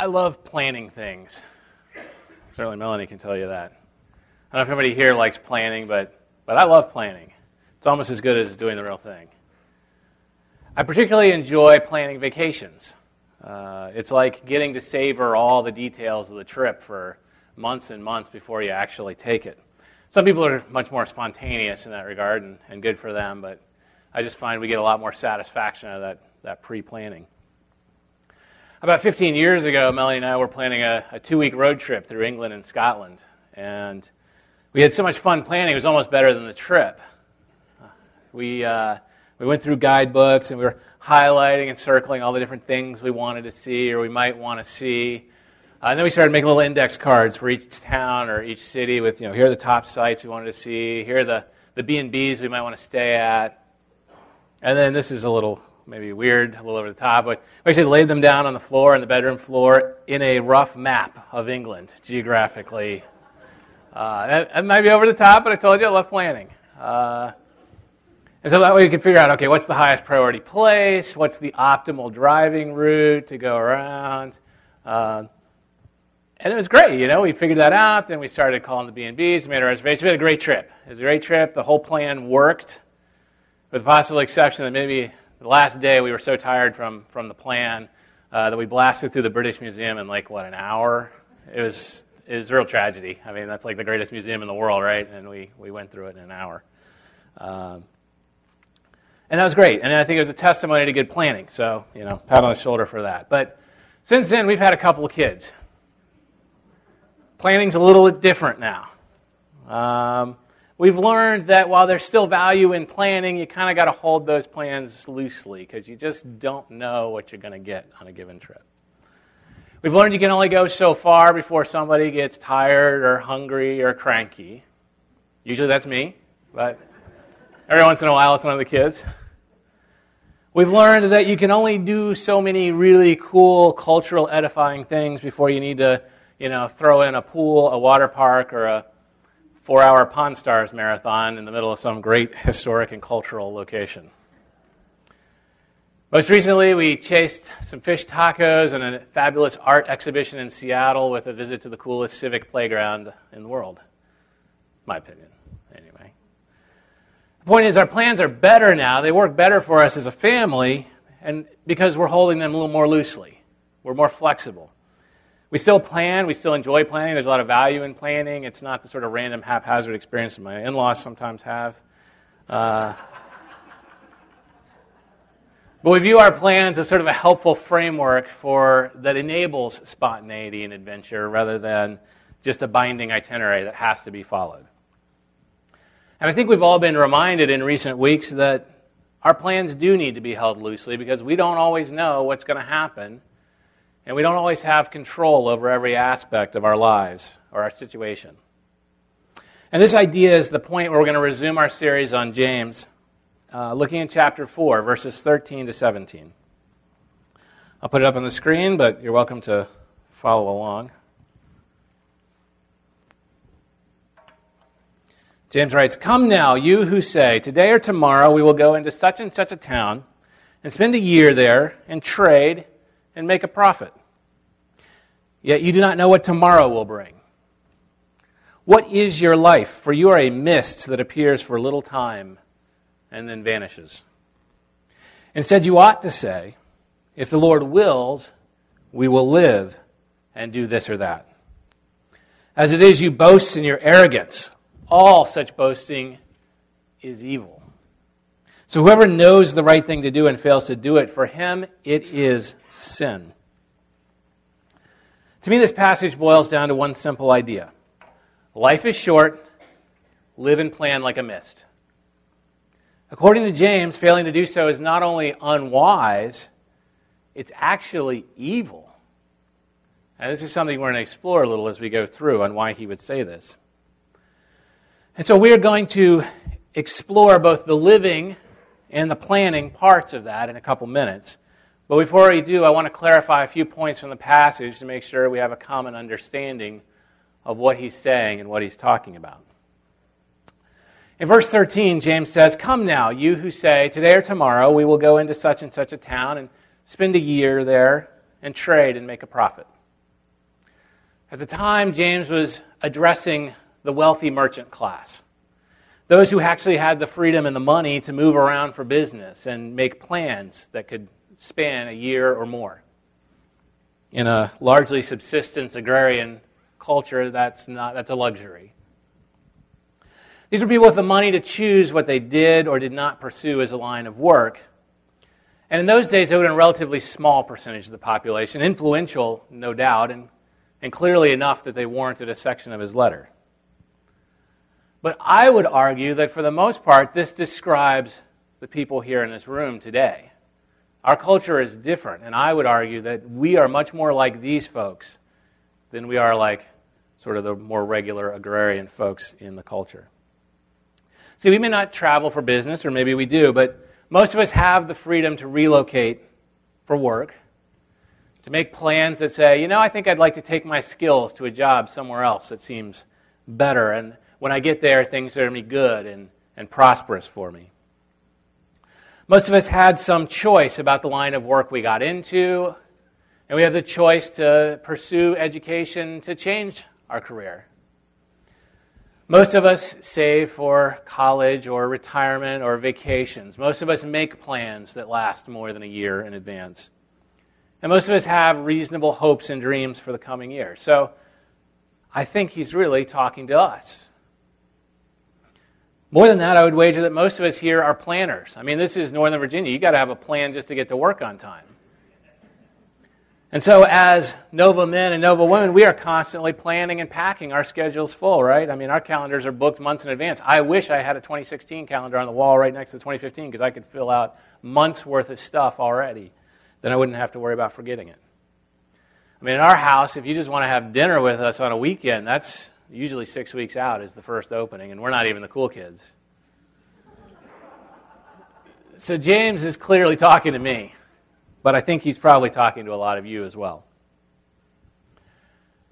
I love planning things. Certainly, Melanie can tell you that. I don't know if anybody here likes planning, but, but I love planning. It's almost as good as doing the real thing. I particularly enjoy planning vacations. Uh, it's like getting to savor all the details of the trip for months and months before you actually take it. Some people are much more spontaneous in that regard, and, and good for them, but I just find we get a lot more satisfaction out of that, that pre planning. About 15 years ago, Melanie and I were planning a, a two week road trip through England and Scotland. And we had so much fun planning, it was almost better than the trip. We, uh, we went through guidebooks and we were highlighting and circling all the different things we wanted to see or we might want to see. Uh, and then we started making little index cards for each town or each city with, you know, here are the top sites we wanted to see, here are the, the B&Bs we might want to stay at. And then this is a little maybe weird, a little over the top, but we actually laid them down on the floor, on the bedroom floor, in a rough map of England, geographically. Uh, that, that, might be over the top, but I told you I love planning. Uh, and so that way you can figure out, okay, what's the highest priority place? What's the optimal driving route to go around? Uh, and it was great, you know. We figured that out. Then we started calling the B&Bs, made a reservation. We had a great trip. It was a great trip. The whole plan worked, with the possible exception that maybe the last day, we were so tired from, from the plan uh, that we blasted through the British Museum in like, what, an hour? It was, it was a real tragedy. I mean, that's like the greatest museum in the world, right? And we, we went through it in an hour. Um, and that was great. And I think it was a testimony to good planning. So, you know, pat on the shoulder for that. But since then, we've had a couple of kids. Planning's a little bit different now. Um, we've learned that while there's still value in planning, you kind of got to hold those plans loosely because you just don't know what you're going to get on a given trip. We've learned you can only go so far before somebody gets tired or hungry or cranky. Usually that's me, but every once in a while it's one of the kids. We've learned that you can only do so many really cool, cultural, edifying things before you need to, you know, throw in a pool, a water park, or a four hour Pawn Stars marathon in the middle of some great historic and cultural location. Most recently, we chased some fish tacos and a fabulous art exhibition in Seattle with a visit to the coolest civic playground in the world. My opinion, anyway. The point is, our plans are better now. They work better for us as a family, and because we're holding them a little more loosely. We're more flexible. We still plan. We still enjoy planning. There's a lot of value in planning. It's not the sort of random, haphazard experience that my in laws sometimes have. Uh, but we view our plans as sort of a helpful framework for that enables spontaneity and adventure rather than just a binding itinerary that has to be followed. And I think we've all been reminded in recent weeks that our plans do need to be held loosely because we don't always know what's going to happen and we don't always have control over every aspect of our lives or our situation. And this idea is the point where we're going to resume our series on James, uh, looking at chapter 4, verses 13 to 17. I'll put it up on the screen, but you're welcome to follow along. James writes, Come now, you who say, Today or tomorrow we will go into such and such a town and spend a year there and trade and make a profit. Yet you do not know what tomorrow will bring. What is your life? For you are a mist that appears for a little time and then vanishes. Instead, you ought to say, If the Lord wills, we will live and do this or that. As it is, you boast in your arrogance. All such boasting is evil. So whoever knows the right thing to do and fails to do it, for him it is sin. To me, this passage boils down to one simple idea life is short, live and plan like a mist. According to James, failing to do so is not only unwise, it's actually evil. And this is something we're going to explore a little as we go through on why he would say this. And so we are going to explore both the living and the planning parts of that in a couple minutes. But before we do, I want to clarify a few points from the passage to make sure we have a common understanding of what he's saying and what he's talking about. In verse 13, James says, Come now, you who say, Today or tomorrow we will go into such and such a town and spend a year there and trade and make a profit. At the time, James was addressing the wealthy merchant class, those who actually had the freedom and the money to move around for business and make plans that could span a year or more. In a largely subsistence agrarian culture, that's, not, that's a luxury. These were people with the money to choose what they did or did not pursue as a line of work. And in those days, they were a relatively small percentage of the population, influential, no doubt, and, and clearly enough that they warranted a section of his letter. But I would argue that for the most part, this describes the people here in this room today. Our culture is different, and I would argue that we are much more like these folks than we are like sort of the more regular agrarian folks in the culture. See, we may not travel for business, or maybe we do, but most of us have the freedom to relocate for work, to make plans that say, you know, I think I'd like to take my skills to a job somewhere else that seems better. And when I get there, things are going to be good and, and prosperous for me. Most of us had some choice about the line of work we got into, and we have the choice to pursue education to change our career. Most of us save for college or retirement or vacations. Most of us make plans that last more than a year in advance. And most of us have reasonable hopes and dreams for the coming year. So I think he's really talking to us. More than that, I would wager that most of us here are planners. I mean, this is Northern Virginia. You've got to have a plan just to get to work on time. And so, as Nova men and Nova women, we are constantly planning and packing our schedules full, right? I mean, our calendars are booked months in advance. I wish I had a 2016 calendar on the wall right next to 2015 because I could fill out months worth of stuff already. Then I wouldn't have to worry about forgetting it. I mean, in our house, if you just want to have dinner with us on a weekend, that's usually six weeks out is the first opening, and we're not even the cool kids. So, James is clearly talking to me but I think he's probably talking to a lot of you as well.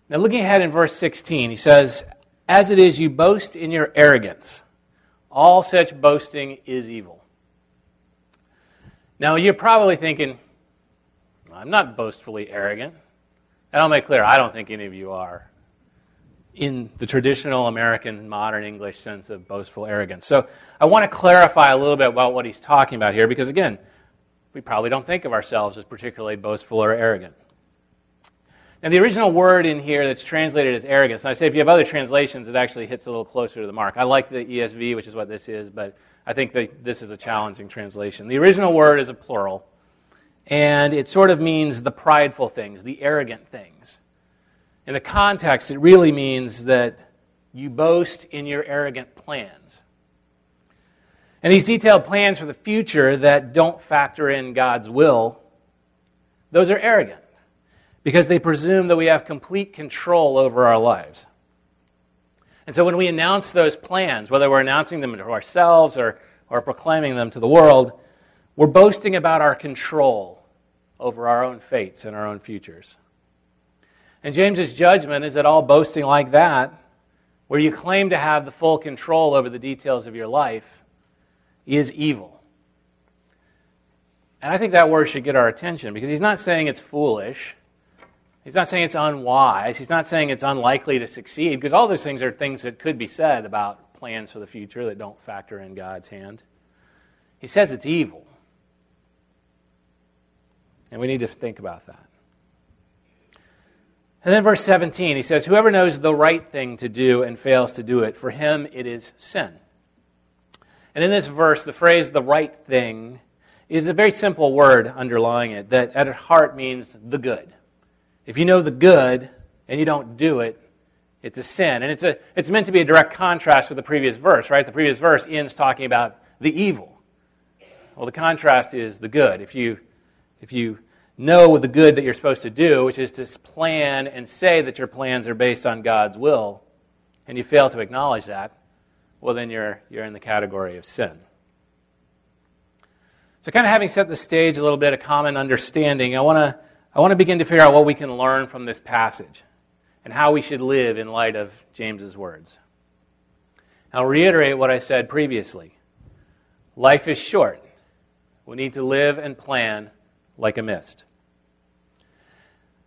Now, looking ahead in verse 16, he says, As it is, you boast in your arrogance. All such boasting is evil. Now, you're probably thinking, I'm not boastfully arrogant. And I'll make clear, I don't think any of you are in the traditional American modern English sense of boastful arrogance. So I want to clarify a little bit about what he's talking about here because, again, we probably don't think of ourselves as particularly boastful or arrogant. Now, the original word in here that's translated as arrogance, and I say if you have other translations, it actually hits a little closer to the mark. I like the ESV, which is what this is, but I think that this is a challenging translation. The original word is a plural, and it sort of means the prideful things, the arrogant things. In the context, it really means that you boast in your arrogant plans. And these detailed plans for the future that don't factor in God's will, those are arrogant because they presume that we have complete control over our lives. And so when we announce those plans, whether we're announcing them to ourselves or, or proclaiming them to the world, we're boasting about our control over our own fates and our own futures. And James's judgment is that all boasting like that, where you claim to have the full control over the details of your life, is evil. And I think that word should get our attention because he's not saying it's foolish. He's not saying it's unwise. He's not saying it's unlikely to succeed because all those things are things that could be said about plans for the future that don't factor in God's hand. He says it's evil. And we need to think about that. And then verse 17, he says, Whoever knows the right thing to do and fails to do it, for him it is sin. And in this verse, the phrase the right thing is a very simple word underlying it that at heart means the good. If you know the good and you don't do it, it's a sin. And it's, a, it's meant to be a direct contrast with the previous verse, right? The previous verse ends talking about the evil. Well, the contrast is the good. If you, if you know the good that you're supposed to do, which is to plan and say that your plans are based on God's will, and you fail to acknowledge that, well, then you're, you're in the category of sin. So, kind of having set the stage a little bit, a common understanding, I want to I want to begin to figure out what we can learn from this passage and how we should live in light of James's words. I'll reiterate what I said previously. Life is short. We need to live and plan like a mist.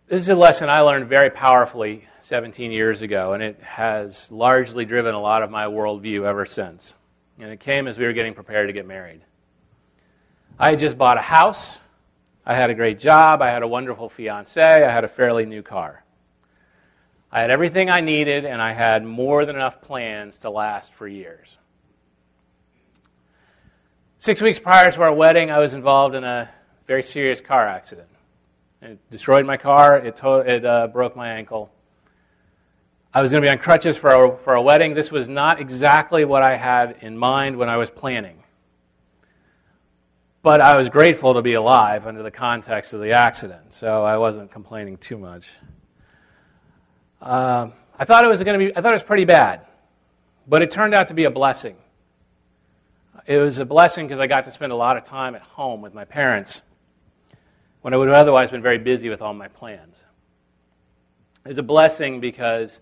This is a lesson I learned very powerfully 17 years ago, and it has largely driven a lot of my worldview ever since. And it came as we were getting prepared to get married. I had just bought a house. I had a great job. I had a wonderful fiance. I had a fairly new car. I had everything I needed, and I had more than enough plans to last for years. Six weeks prior to our wedding, I was involved in a very serious car accident. It destroyed my car, it, to- it uh, broke my ankle. I was going to be on crutches for a, for a wedding. This was not exactly what I had in mind when I was planning. But I was grateful to be alive under the context of the accident, so I wasn't complaining too much. Um, I thought it was going to be. I thought it was pretty bad, but it turned out to be a blessing. It was a blessing because I got to spend a lot of time at home with my parents when I would have otherwise been very busy with all my plans. It was a blessing because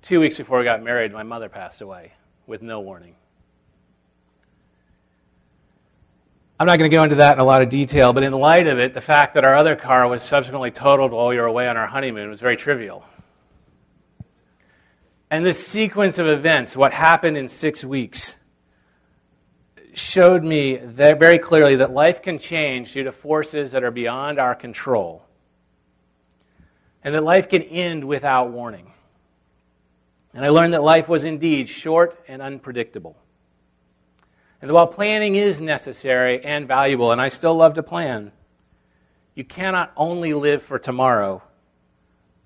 two weeks before I got married, my mother passed away with no warning. I'm not going to go into that in a lot of detail, but in light of it, the fact that our other car was subsequently totaled while we were away on our honeymoon was very trivial. And this sequence of events, what happened in six weeks, showed me very clearly that life can change due to forces that are beyond our control, and that life can end without warning. And I learned that life was indeed short and unpredictable. And while planning is necessary and valuable, and I still love to plan, you cannot only live for tomorrow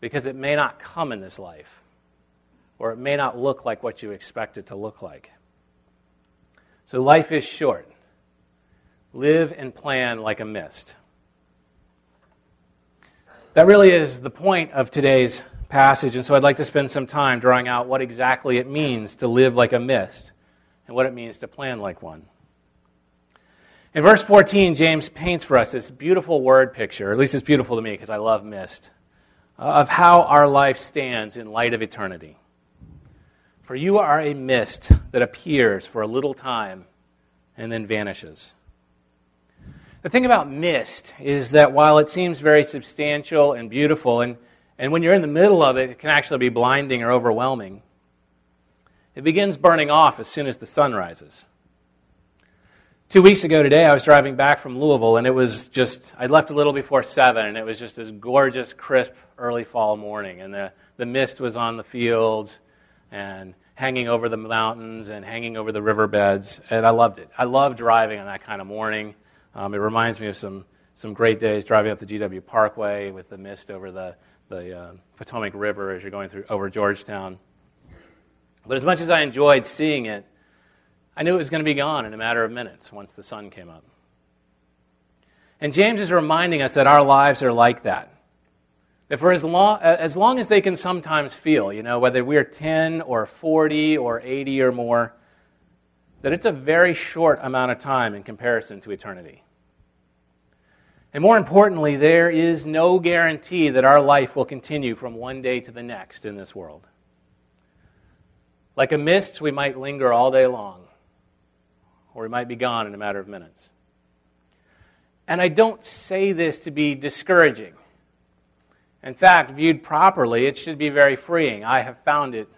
because it may not come in this life, or it may not look like what you expect it to look like. So life is short. Live and plan like a mist. That really is the point of today's passage, and so I'd like to spend some time drawing out what exactly it means to live like a mist and what it means to plan like one. In verse 14, James paints for us this beautiful word picture, at least it's beautiful to me because I love mist, of how our life stands in light of eternity. For you are a mist that appears for a little time and then vanishes. The thing about mist is that while it seems very substantial and beautiful, and, and when you're in the middle of it, it can actually be blinding or overwhelming, it begins burning off as soon as the sun rises. Two weeks ago today, I was driving back from Louisville, and it was just, I left a little before 7, and it was just this gorgeous, crisp, early fall morning. And the, the mist was on the fields, and hanging over the mountains and hanging over the riverbeds, and I loved it. I love driving on that kind of morning. Um, it reminds me of some, some great days driving up the GW Parkway with the mist over the, the uh, Potomac River as you're going through over Georgetown. But as much as I enjoyed seeing it, I knew it was going to be gone in a matter of minutes once the sun came up. And James is reminding us that our lives are like that. That for as long, as long as they can sometimes feel, you know, whether we're 10 or 40 or 80 or more, that it's a very short amount of time in comparison to eternity. And more importantly, there is no guarantee that our life will continue from one day to the next in this world. Like a mist, we might linger all day long, or we might be gone in a matter of minutes. And I don't say this to be discouraging. In fact, viewed properly, it should be very freeing. I have found it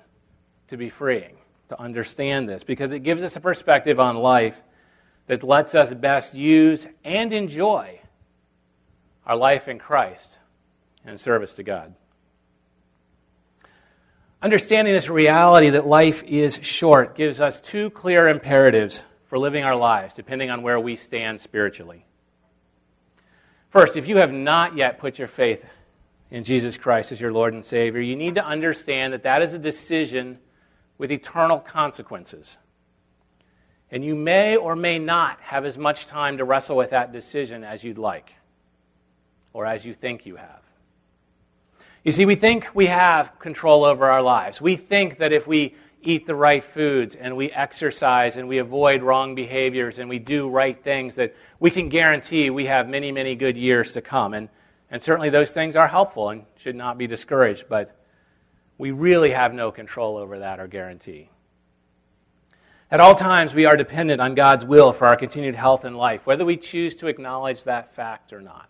to be freeing to understand this because it gives us a perspective on life that lets us best use and enjoy our life in Christ and service to God. Understanding this reality that life is short gives us two clear imperatives for living our lives, depending on where we stand spiritually. First, if you have not yet put your faith in Jesus Christ as your Lord and Savior, you need to understand that that is a decision with eternal consequences. And you may or may not have as much time to wrestle with that decision as you'd like, or as you think you have. You see, we think we have control over our lives. We think that if we eat the right foods and we exercise and we avoid wrong behaviors and we do right things, that we can guarantee we have many, many good years to come. And and certainly those things are helpful and should not be discouraged, but we really have no control over that or guarantee. At all times, we are dependent on God's will for our continued health and life, whether we choose to acknowledge that fact or not.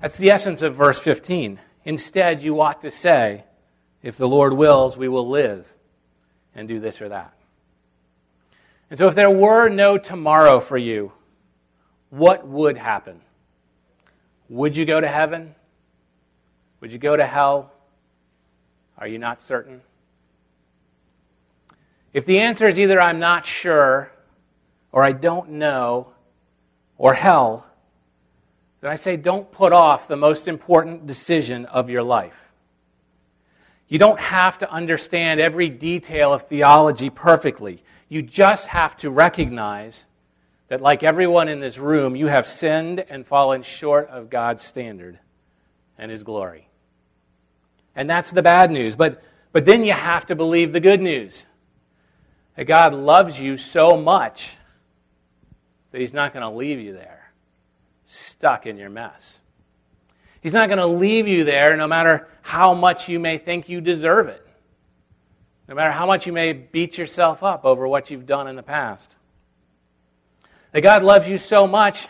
That's the essence of verse 15 Instead, you ought to say, if the Lord wills, we will live and do this or that. And so, if there were no tomorrow for you, what would happen? Would you go to heaven? Would you go to hell? Are you not certain? If the answer is either I'm not sure, or I don't know, or hell, then I say don't put off the most important decision of your life. You don't have to understand every detail of theology perfectly. You just have to recognize that, like everyone in this room, you have sinned and fallen short of God's standard and His glory. And that's the bad news. But, but then you have to believe the good news that God loves you so much that He's not going to leave you there, stuck in your mess. He's not going to leave you there no matter how much you may think you deserve it, no matter how much you may beat yourself up over what you've done in the past. That God loves you so much,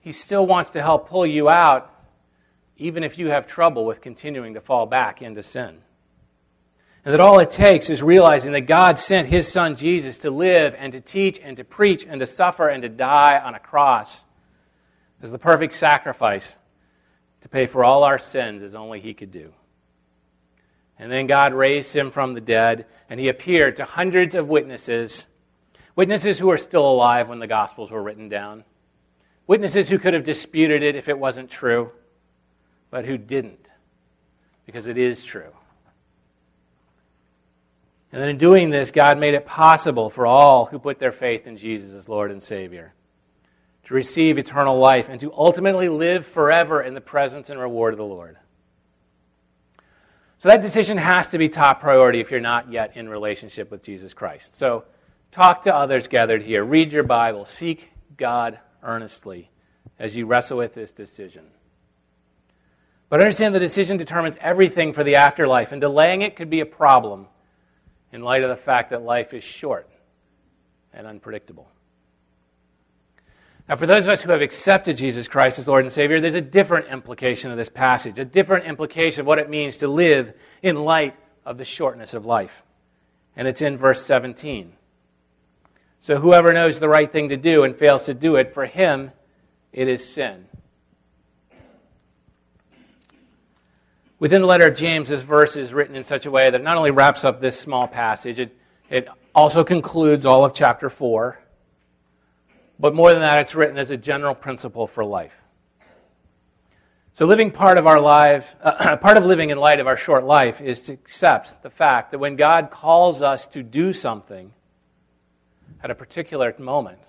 He still wants to help pull you out, even if you have trouble with continuing to fall back into sin. And that all it takes is realizing that God sent His Son Jesus to live and to teach and to preach and to suffer and to die on a cross as the perfect sacrifice to pay for all our sins as only He could do. And then God raised Him from the dead, and He appeared to hundreds of witnesses, witnesses who are still alive when the Gospels were written down, witnesses who could have disputed it if it wasn't true, but who didn't, because it is true. And then in doing this, God made it possible for all who put their faith in Jesus as Lord and Savior to receive eternal life and to ultimately live forever in the presence and reward of the Lord. So that decision has to be top priority if you're not yet in relationship with Jesus Christ. So talk to others gathered here, read your Bible, seek God earnestly as you wrestle with this decision. But understand the decision determines everything for the afterlife, and delaying it could be a problem in light of the fact that life is short and unpredictable. Now, for those of us who have accepted Jesus Christ as Lord and Savior, there's a different implication of this passage, a different implication of what it means to live in light of the shortness of life. And it's in verse 17. So, whoever knows the right thing to do and fails to do it, for him it is sin. Within the letter of James, this verse is written in such a way that not only wraps up this small passage, it, it also concludes all of chapter 4 but more than that, it's written as a general principle for life. So, living part of our life, uh, part of living in light of our short life is to accept the fact that when God calls us to do something at a particular moment,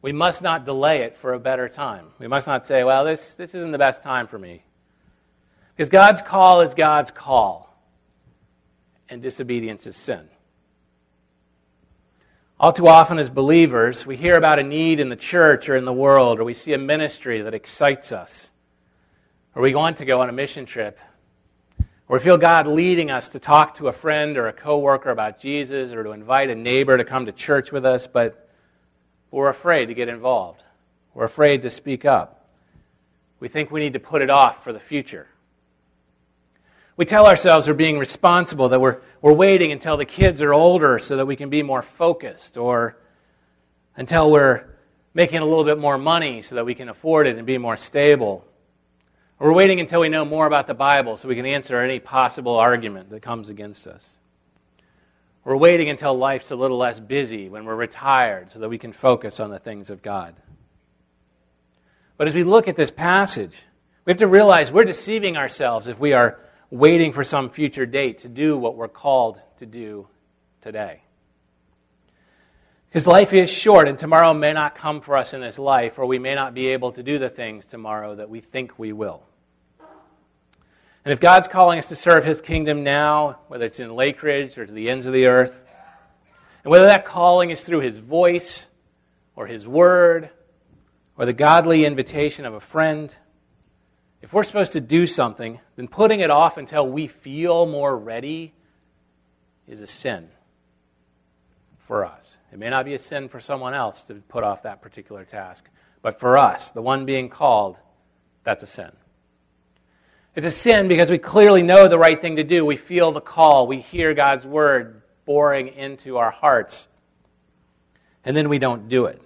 we must not delay it for a better time. We must not say, well, this, this isn't the best time for me. Because God's call is God's call, and disobedience is sin. All too often, as believers, we hear about a need in the church or in the world, or we see a ministry that excites us, or we want to go on a mission trip, or we feel God leading us to talk to a friend or a coworker about Jesus, or to invite a neighbor to come to church with us, but we're afraid to get involved. We're afraid to speak up. We think we need to put it off for the future. We tell ourselves we're being responsible, that we're, we're waiting until the kids are older so that we can be more focused, or until we're making a little bit more money so that we can afford it and be more stable. We're waiting until we know more about the Bible so we can answer any possible argument that comes against us. We're waiting until life's a little less busy when we're retired so that we can focus on the things of God. But as we look at this passage, we have to realize we're deceiving ourselves if we are waiting for some future date to do what we're called to do today. Because life is short, and tomorrow may not come for us in this life, or we may not be able to do the things tomorrow that we think we will. And if God's calling us to serve His kingdom now, whether it's in Lake Ridge or to the ends of the earth, and whether that calling is through His voice or His word or the godly invitation of a friend, if we're supposed to do something, then putting it off until we feel more ready is a sin for us. It may not be a sin for someone else to put off that particular task, but for us, the one being called, that's a sin. It's a sin because we clearly know the right thing to do. We feel the call. We hear God's word boring into our hearts. And then we don't do it.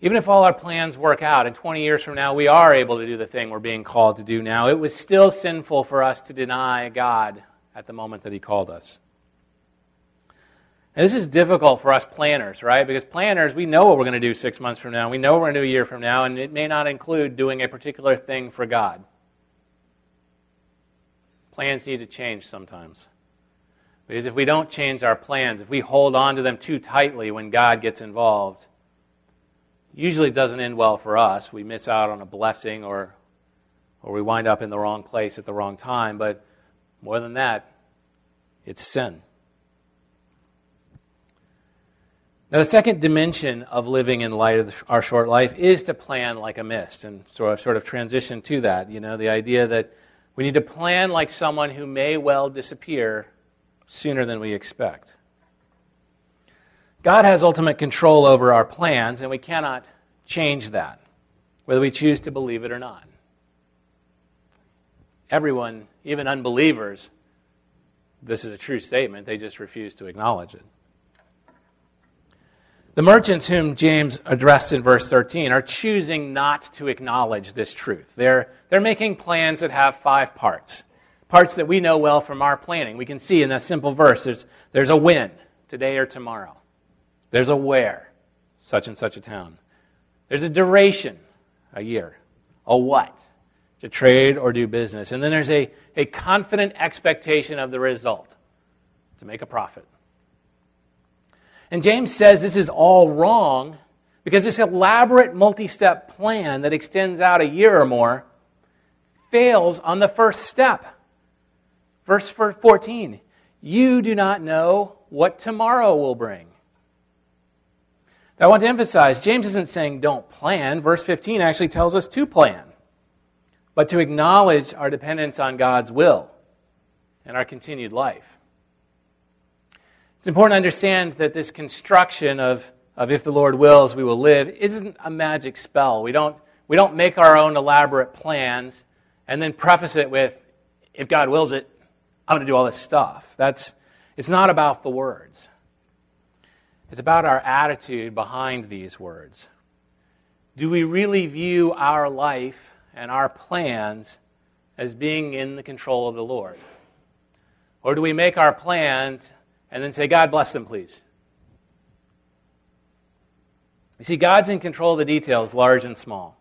Even if all our plans work out, and 20 years from now we are able to do the thing we're being called to do now, it was still sinful for us to deny God at the moment that He called us. And this is difficult for us planners, right? Because planners, we know what we're going to do six months from now. We know we're going to do a year from now, and it may not include doing a particular thing for God. Plans need to change sometimes. Because if we don't change our plans, if we hold on to them too tightly when God gets involved, usually doesn't end well for us. We miss out on a blessing or, or we wind up in the wrong place at the wrong time. But more than that, it's sin. Now, the second dimension of living in light of our short life is to plan like a mist, and so I've sort of transition to that. You know, the idea that we need to plan like someone who may well disappear sooner than we expect. God has ultimate control over our plans, and we cannot change that, whether we choose to believe it or not. Everyone, even unbelievers, this is a true statement, they just refuse to acknowledge it. The merchants whom James addressed in verse 13 are choosing not to acknowledge this truth. They're, they're making plans that have five parts, parts that we know well from our planning. We can see in that simple verse there's, there's a when, today or tomorrow. There's a where, such and such a town. There's a duration, a year. A what, to trade or do business. And then there's a, a confident expectation of the result, to make a profit. And James says this is all wrong because this elaborate multi step plan that extends out a year or more fails on the first step. Verse 14 You do not know what tomorrow will bring. Now, I want to emphasize, James isn't saying don't plan. Verse 15 actually tells us to plan, but to acknowledge our dependence on God's will and our continued life. It's important to understand that this construction of, of if the Lord wills, we will live isn't a magic spell. We don't, we don't make our own elaborate plans and then preface it with, if God wills it, I'm going to do all this stuff. That's, it's not about the words. It's about our attitude behind these words. Do we really view our life and our plans as being in the control of the Lord? Or do we make our plans and then say, God bless them, please? You see, God's in control of the details, large and small.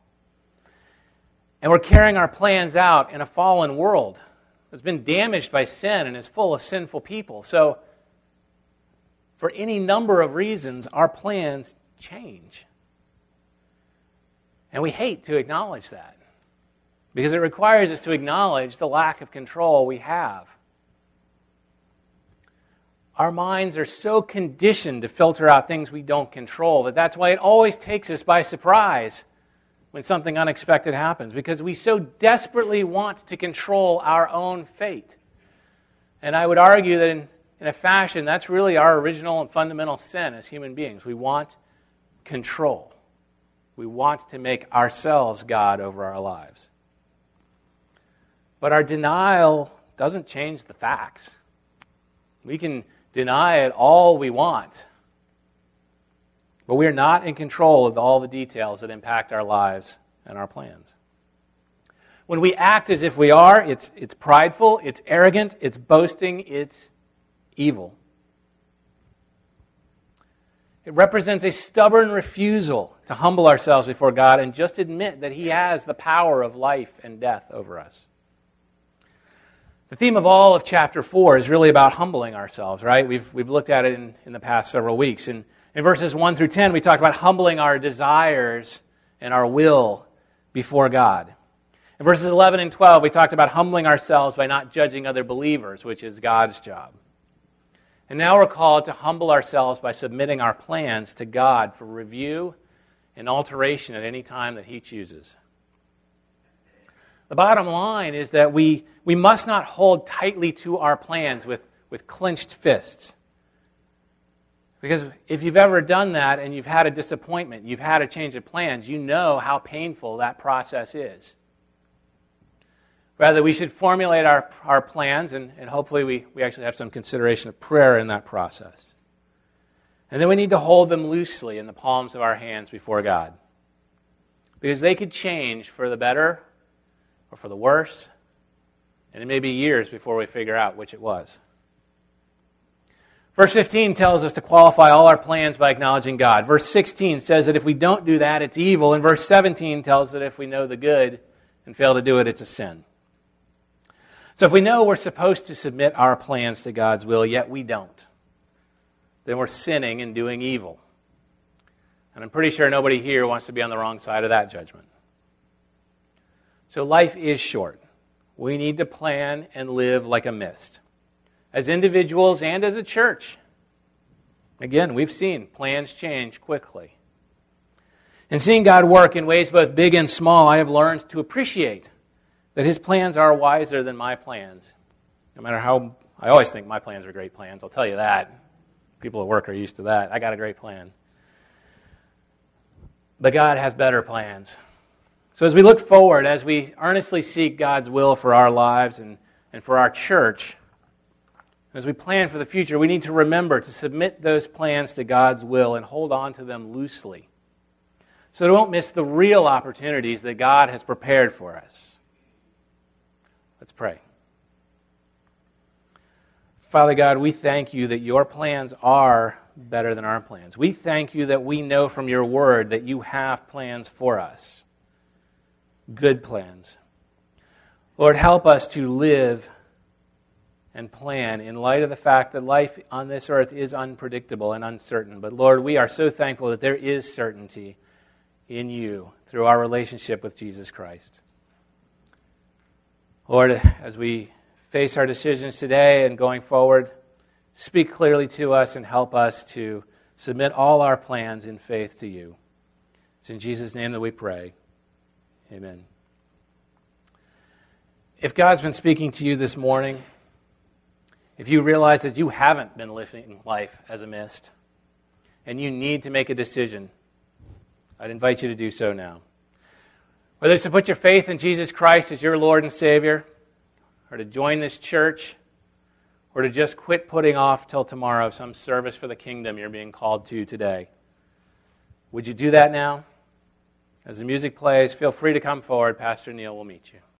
And we're carrying our plans out in a fallen world that's been damaged by sin and is full of sinful people. So, for any number of reasons, our plans change. And we hate to acknowledge that because it requires us to acknowledge the lack of control we have. Our minds are so conditioned to filter out things we don't control that that's why it always takes us by surprise when something unexpected happens because we so desperately want to control our own fate. And I would argue that in in a fashion, that's really our original and fundamental sin as human beings. We want control. We want to make ourselves God over our lives. But our denial doesn't change the facts. We can deny it all we want, but we are not in control of all the details that impact our lives and our plans. When we act as if we are, it's, it's prideful, it's arrogant, it's boasting, it's evil. It represents a stubborn refusal to humble ourselves before God and just admit that He has the power of life and death over us. The theme of all of chapter 4 is really about humbling ourselves, right? We've, we've looked at it in, in the past several weeks. In, in verses 1 through 10, we talked about humbling our desires and our will before God. In verses 11 and 12, we talked about humbling ourselves by not judging other believers, which is God's job. And now we're called to humble ourselves by submitting our plans to God for review and alteration at any time that He chooses. The bottom line is that we, we must not hold tightly to our plans with, with clenched fists. Because if you've ever done that and you've had a disappointment, you've had a change of plans, you know how painful that process is. Rather, we should formulate our, our plans, and, and hopefully we, we actually have some consideration of prayer in that process. And then we need to hold them loosely in the palms of our hands before God. Because they could change for the better or for the worse, and it may be years before we figure out which it was. Verse 15 tells us to qualify all our plans by acknowledging God. Verse 16 says that if we don't do that, it's evil. And verse 17 tells us that if we know the good and fail to do it, it's a sin. So if we know we're supposed to submit our plans to God's will, yet we don't, then we're sinning and doing evil. And I'm pretty sure nobody here wants to be on the wrong side of that judgment. So life is short. We need to plan and live like a mist as individuals and as a church. Again, we've seen plans change quickly. And seeing God work in ways both big and small, I have learned to appreciate that His plans are wiser than my plans. No matter how, I always think my plans are great plans, I'll tell you that. People at work are used to that. I got a great plan. But God has better plans. So as we look forward, as we earnestly seek God's will for our lives and, and for our church, as we plan for the future, we need to remember to submit those plans to God's will and hold on to them loosely so we won't miss the real opportunities that God has prepared for us. Let's pray. Father God, we thank you that your plans are better than our plans. We thank you that we know from your word that you have plans for us, good plans. Lord, help us to live and plan in light of the fact that life on this earth is unpredictable and uncertain. But Lord, we are so thankful that there is certainty in you through our relationship with Jesus Christ. Lord, as we face our decisions today and going forward, speak clearly to us and help us to submit all our plans in faith to you. It's in Jesus' name that we pray. Amen. If God's been speaking to you this morning, if you realize that you haven't been living life as a mist and you need to make a decision, I'd invite you to do so now. Whether it's to put your faith in Jesus Christ as your Lord and Savior, or to join this church, or to just quit putting off till tomorrow some service for the kingdom you're being called to today. Would you do that now? As the music plays, feel free to come forward. Pastor Neil will meet you.